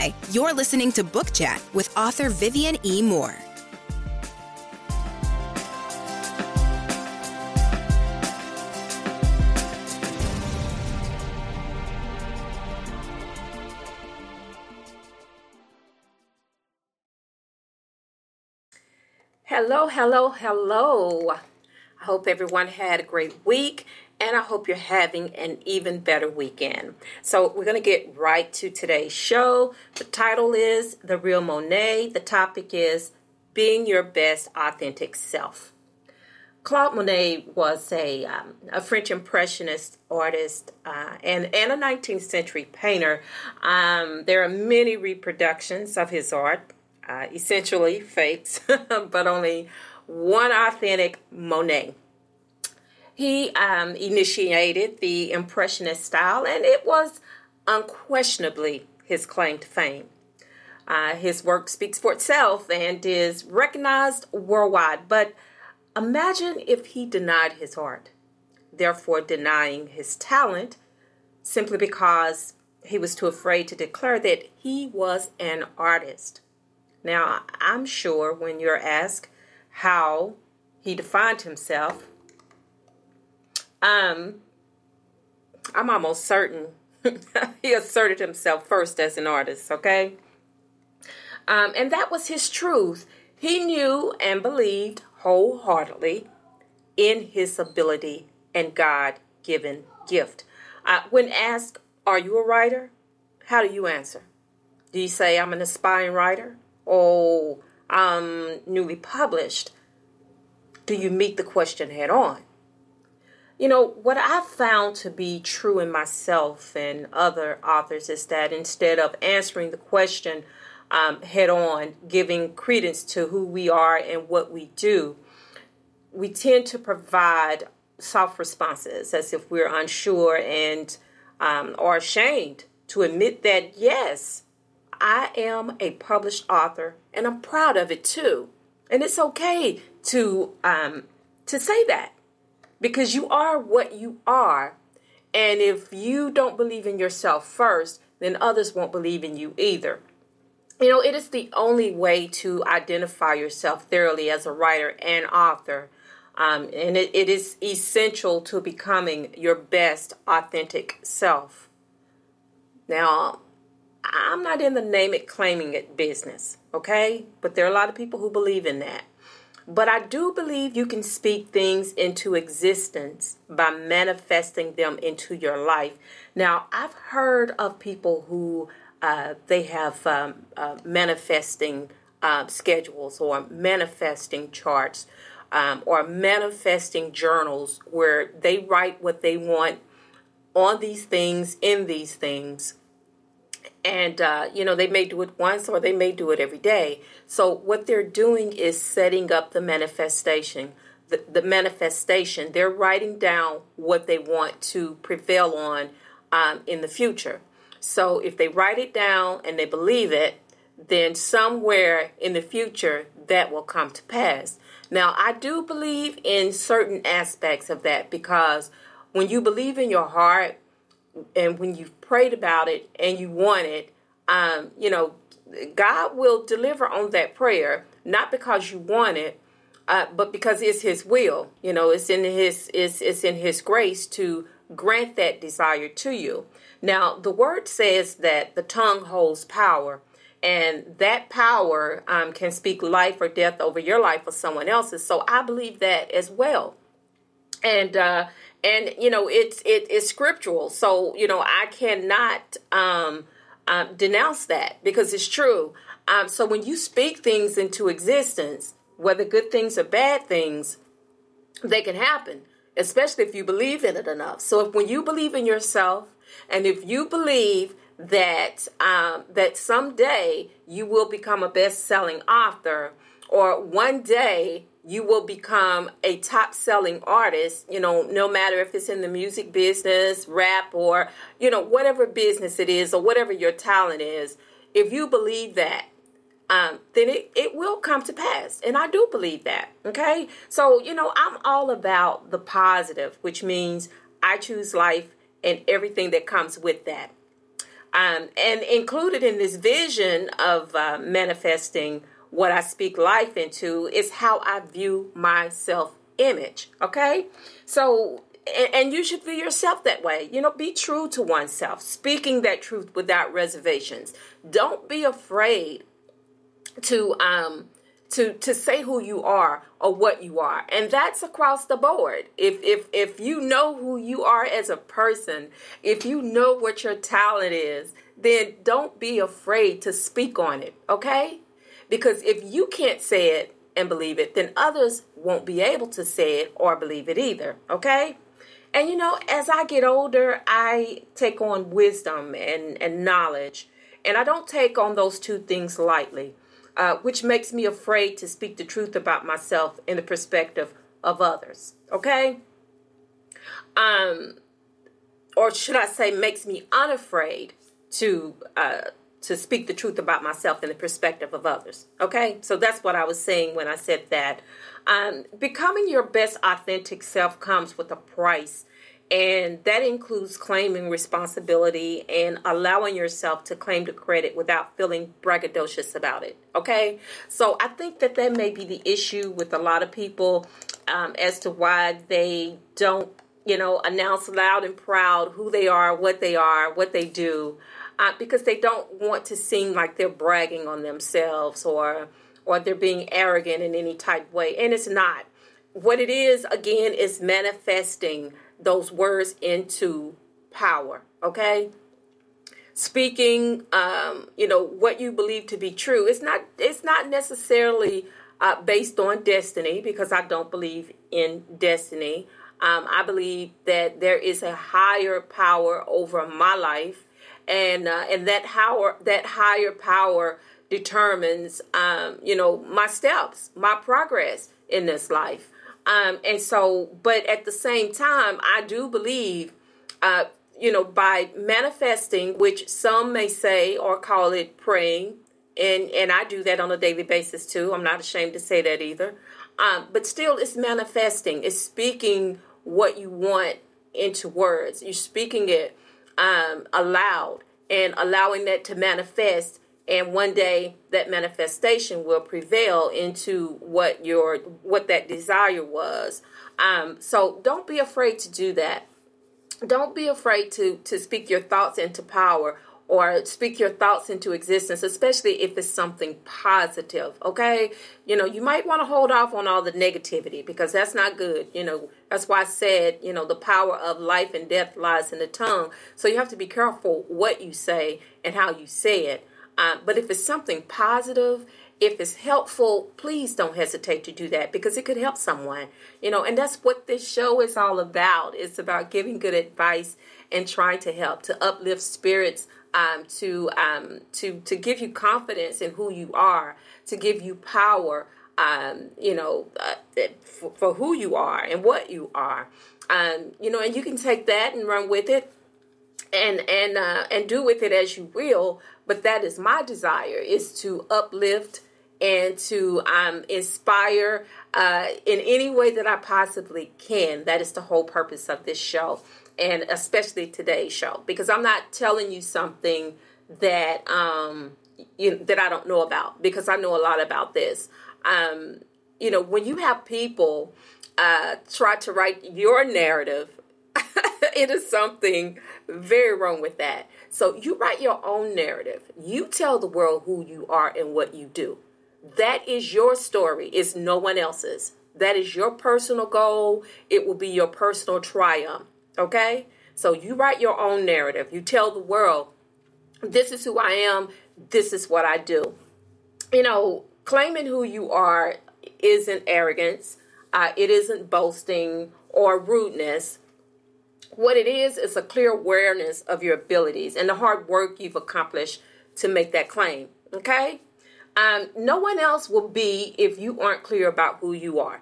Hi, you're listening to Book Chat with author Vivian E. Moore. Hello, hello, hello. I hope everyone had a great week and I hope you're having an even better weekend. So, we're going to get right to today's show. The title is The Real Monet. The topic is Being Your Best Authentic Self. Claude Monet was a, um, a French Impressionist artist uh, and, and a 19th century painter. Um, there are many reproductions of his art, uh, essentially fakes, but only one authentic Monet. He um, initiated the Impressionist style, and it was unquestionably his claim to fame. Uh, his work speaks for itself and is recognized worldwide, but imagine if he denied his art, therefore denying his talent simply because he was too afraid to declare that he was an artist. Now, I'm sure when you're asked how he defined himself, um, I'm almost certain he asserted himself first as an artist, okay? Um, and that was his truth. He knew and believed wholeheartedly in his ability and God given gift. Uh, when asked, Are you a writer? How do you answer? Do you say, I'm an aspiring writer? Oh, I'm newly published? Do you meet the question head on? You know, what I've found to be true in myself and other authors is that instead of answering the question um, head on, giving credence to who we are and what we do, we tend to provide soft responses as if we're unsure and um, or ashamed to admit that, yes, I am a published author and I'm proud of it too. And it's okay to um, to say that because you are what you are. And if you don't believe in yourself first, then others won't believe in you either. You know, it is the only way to identify yourself thoroughly as a writer and author. Um, and it, it is essential to becoming your best authentic self. Now, I'm not in the name it, claiming it business, okay? But there are a lot of people who believe in that. But I do believe you can speak things into existence by manifesting them into your life. Now, I've heard of people who uh, they have um, uh, manifesting uh, schedules or manifesting charts um, or manifesting journals where they write what they want on these things, in these things, and uh, you know they may do it once or they may do it every day. So what they're doing is setting up the manifestation the, the manifestation. They're writing down what they want to prevail on um, in the future. So if they write it down and they believe it then somewhere in the future that will come to pass. Now i do believe in certain aspects of that because when you believe in your heart and when you've prayed about it and you want it, um, you know, God will deliver on that prayer, not because you want it, uh, but because it's His will. You know, it's in His it's it's in His grace to grant that desire to you. Now, the Word says that the tongue holds power, and that power um, can speak life or death over your life or someone else's. So I believe that as well. And uh, and you know it's it is scriptural. So you know i cannot um, um, denounce that because it's true. Um, so when you speak things into existence whether good things or bad things they can happen especially if you believe in it enough. So if when you believe in yourself and if you believe that um, that someday you will become a best-selling author or one day you will become a top selling artist, you know, no matter if it's in the music business, rap, or, you know, whatever business it is or whatever your talent is. If you believe that, um, then it, it will come to pass. And I do believe that. Okay. So, you know, I'm all about the positive, which means I choose life and everything that comes with that. Um, and included in this vision of uh, manifesting what I speak life into is how I view my self image. Okay? So, and, and, you should view yourself that way. You know, be true to oneself, speaking that truth without reservations. Don't be afraid to um to to say who you are or what you are and that's across the board if if if you know who you are as a person if you know what your talent is then don't be afraid to speak on it okay because if you can't say it and believe it then others won't be able to say it or believe it either okay and you know as i get older i take on wisdom and and knowledge and i don't take on those two things lightly uh, which makes me afraid to speak the truth about myself in the perspective of others. Okay? Um, or should I say, makes me unafraid to uh, to speak the truth about myself in the perspective of others. Okay, so that's what I was saying when I said that. Um, becoming your best authentic self comes with a price and that includes claiming responsibility and allowing yourself to claim the credit without feeling braggadocious about it. Okay, so I think that that may be the issue with a lot of people um, as to why they don't, you know, announce loud and proud who they are, what they are, what they do, uh, because they don't want to seem like they're bragging on themselves or or they're being arrogant in any type way, and it's not. What it is again is manifesting those words into power, okay? Speaking, um, you know, what you believe to be true. It's not. It's not necessarily uh, based on destiny because I don't believe in destiny. Um, I believe that there is a higher power over my life, and uh, and that power, that higher power determines, um, you know, my steps, my progress in this life. Um, and so, but at the same time, I do believe, uh, you know, by manifesting, which some may say or call it praying, and and I do that on a daily basis too. I'm not ashamed to say that either. Um, but still, it's manifesting. It's speaking what you want into words. You're speaking it um, aloud and allowing that to manifest. And one day that manifestation will prevail into what your what that desire was. Um, so don't be afraid to do that. Don't be afraid to to speak your thoughts into power or speak your thoughts into existence, especially if it's something positive. Okay, you know, you might want to hold off on all the negativity because that's not good. You know, that's why I said, you know, the power of life and death lies in the tongue. So you have to be careful what you say and how you say it. Uh, but if it's something positive, if it's helpful, please don't hesitate to do that because it could help someone. You know, and that's what this show is all about. It's about giving good advice and trying to help to uplift spirits, um, to um, to to give you confidence in who you are, to give you power. Um, you know, uh, for, for, who you are and what you are. Um, you know, and you can take that and run with it and and uh, and do with it as you will. But that is my desire: is to uplift and to um, inspire uh, in any way that I possibly can. That is the whole purpose of this show, and especially today's show, because I'm not telling you something that um, you, that I don't know about, because I know a lot about this. Um, you know, when you have people uh, try to write your narrative it is something very wrong with that. So you write your own narrative. You tell the world who you are and what you do. That is your story. It's no one else's. That is your personal goal. It will be your personal triumph. Okay? So you write your own narrative. You tell the world, this is who I am. This is what I do. You know, claiming who you are isn't arrogance. Uh, it isn't boasting or rudeness what it is is a clear awareness of your abilities and the hard work you've accomplished to make that claim. Okay? Um, no one else will be if you aren't clear about who you are.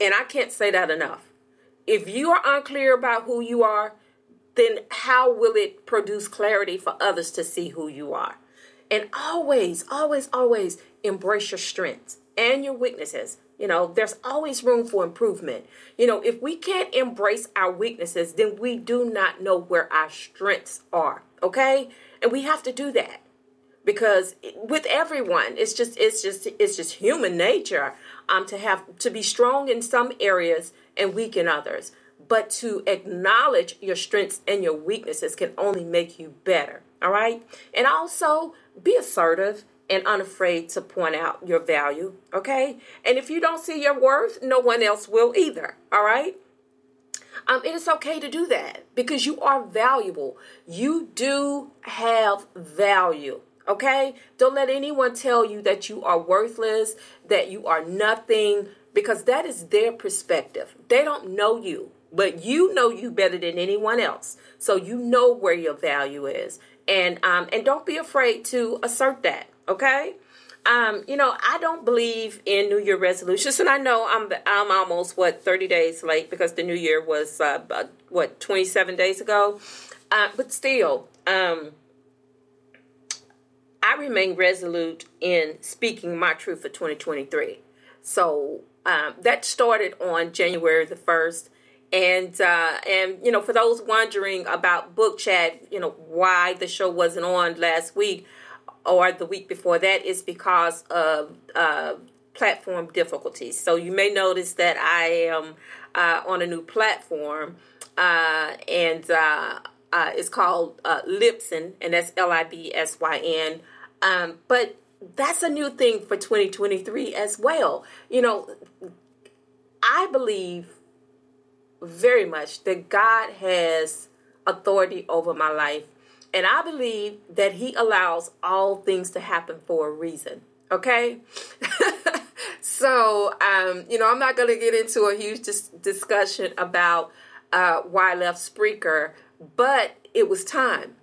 And I can't say that enough. If you are unclear about who you are, then how will it produce clarity for others to see who you are? And always, always, always embrace your strengths and your weaknesses. You know, there's always room for improvement. You know, if we can't embrace our weaknesses, then we do not know where our strengths are. okay? And we have to do that because with everyone, it's just it's just it's just human nature um to have to be strong in some areas and weak in others. But to acknowledge your strengths and your weaknesses can only make you better. All right? And also be assertive and unafraid to point out your value, okay? And if you don't see your worth, no one else will either, all right? Um, it is okay to do that because you are valuable. You do have value. Okay? Don't let anyone tell you that you are worthless, that you are nothing, because that is their perspective. They don't know you, but you know you better than anyone else. So you know where your value is. And um, and don't be afraid to assert that. Okay? Um, you know, I don't believe in New Year resolutions, and I know I'm I'm almost what 30 days late because the New Year was uh, what 27 days ago. Uh, but still, um, I remain resolute in speaking my truth for 2023. So um, that started on January the 1st. And uh, and you know, for those wondering about book chat, you know why the show wasn't on last week or the week before that is because of uh, platform difficulties. So you may notice that I am uh, on a new platform, uh, and uh, uh, it's called uh, and that's L I B S Y N. Um, but that's a new thing for 2023 as well. You know, I believe very much that God has authority over my life. And I believe that He allows all things to happen for a reason. Okay? so, um, you know, I'm not going to get into a huge dis- discussion about uh, why I left Spreaker, but it was time.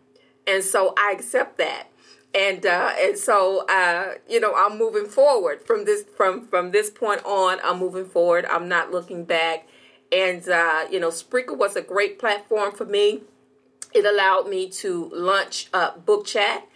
And so I accept that and uh, and so uh, you know I'm moving forward from this from from this point on. I'm moving forward. I'm not looking back, and uh, you know Spreaker was a great platform for me. It allowed me to launch uh, book chat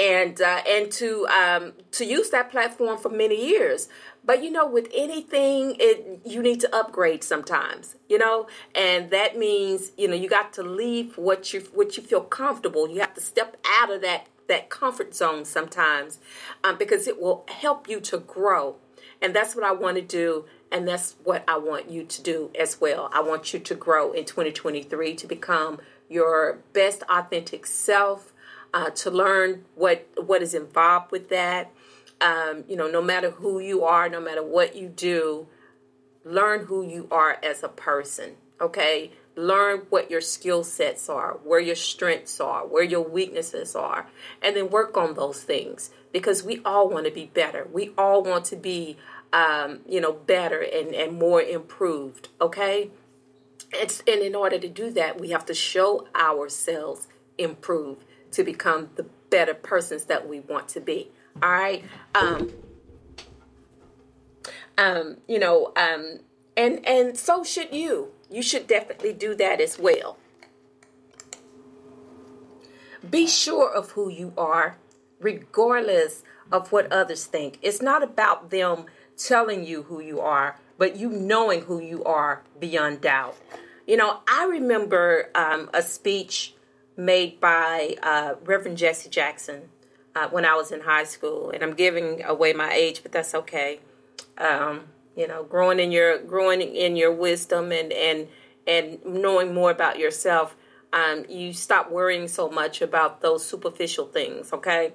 and uh, and to um, to use that platform for many years. But you know, with anything, it you need to upgrade sometimes. You know, and that means you know you got to leave what you what you feel comfortable. You have to step out of that that comfort zone sometimes um, because it will help you to grow. And that's what I want to do. And that's what I want you to do as well. I want you to grow in 2023 to become your best authentic self, uh, to learn what what is involved with that. Um, you know, no matter who you are, no matter what you do, learn who you are as a person. Okay, learn what your skill sets are, where your strengths are, where your weaknesses are, and then work on those things because we all want to be better. We all want to be, um, you know, better and, and more improved, okay? It's, and in order to do that, we have to show ourselves improve to become the better persons that we want to be. All right. Um, um, you know, um, and and so should you you should definitely do that as well. Be sure of who you are, regardless of what others think. It's not about them telling you who you are, but you knowing who you are beyond doubt. You know, I remember um, a speech made by uh, Reverend Jesse Jackson uh, when I was in high school, and I'm giving away my age, but that's okay. Um, you know growing in your growing in your wisdom and and and knowing more about yourself um, you stop worrying so much about those superficial things okay?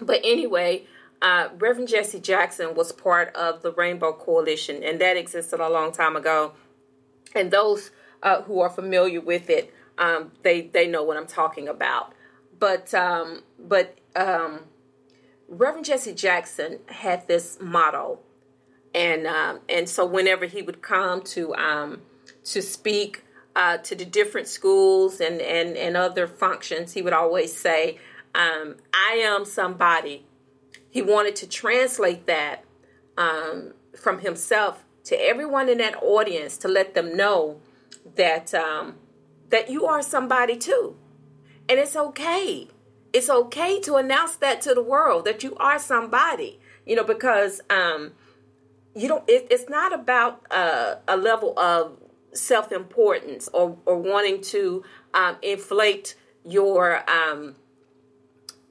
But anyway uh, reverend jesse jackson was part of the rainbow coalition and that existed a long time ago. And those uh, who are familiar with it um, they they know what i'm talking about but um, but um, reverend jesse jackson had this motto and um, and so whenever he would come to um, to speak uh, to the different schools and, and and other functions, he would always say, um, "I am somebody." He wanted to translate that from himself to everyone in that audience to let them know that um, that you are somebody too, and it's okay. It's okay to announce that to the world that you are somebody. You know because um, you don't it, it's not about uh, a level of self-importance or, or wanting to um, inflate your um,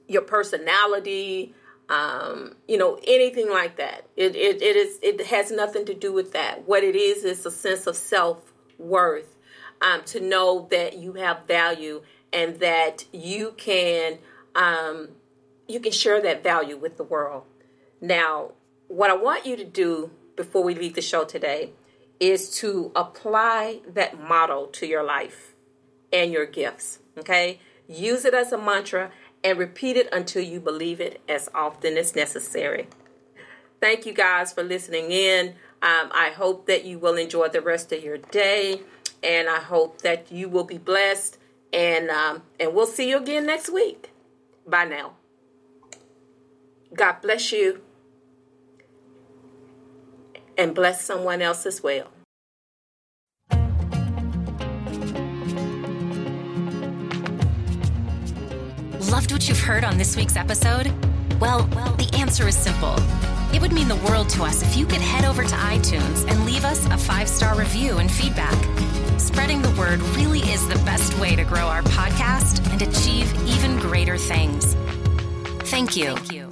your personality, um, you know, anything like that. It, it, it is it has nothing to do with that. What it is is a sense of self worth, um, to know that you have value and that you can um, you can share that value with the world. Now, what I want you to do before we leave the show today is to apply that model to your life and your gifts. Okay, use it as a mantra and repeat it until you believe it as often as necessary. Thank you guys for listening in. Um, I hope that you will enjoy the rest of your day, and I hope that you will be blessed. And um, and we'll see you again next week. Bye now. God bless you, and bless someone else as well. Loved what you've heard on this week's episode? Well, well, the answer is simple. It would mean the world to us if you could head over to iTunes and leave us a five star review and feedback. Spreading the word really is the best way to grow our podcast and achieve even greater things. Thank you. Thank you.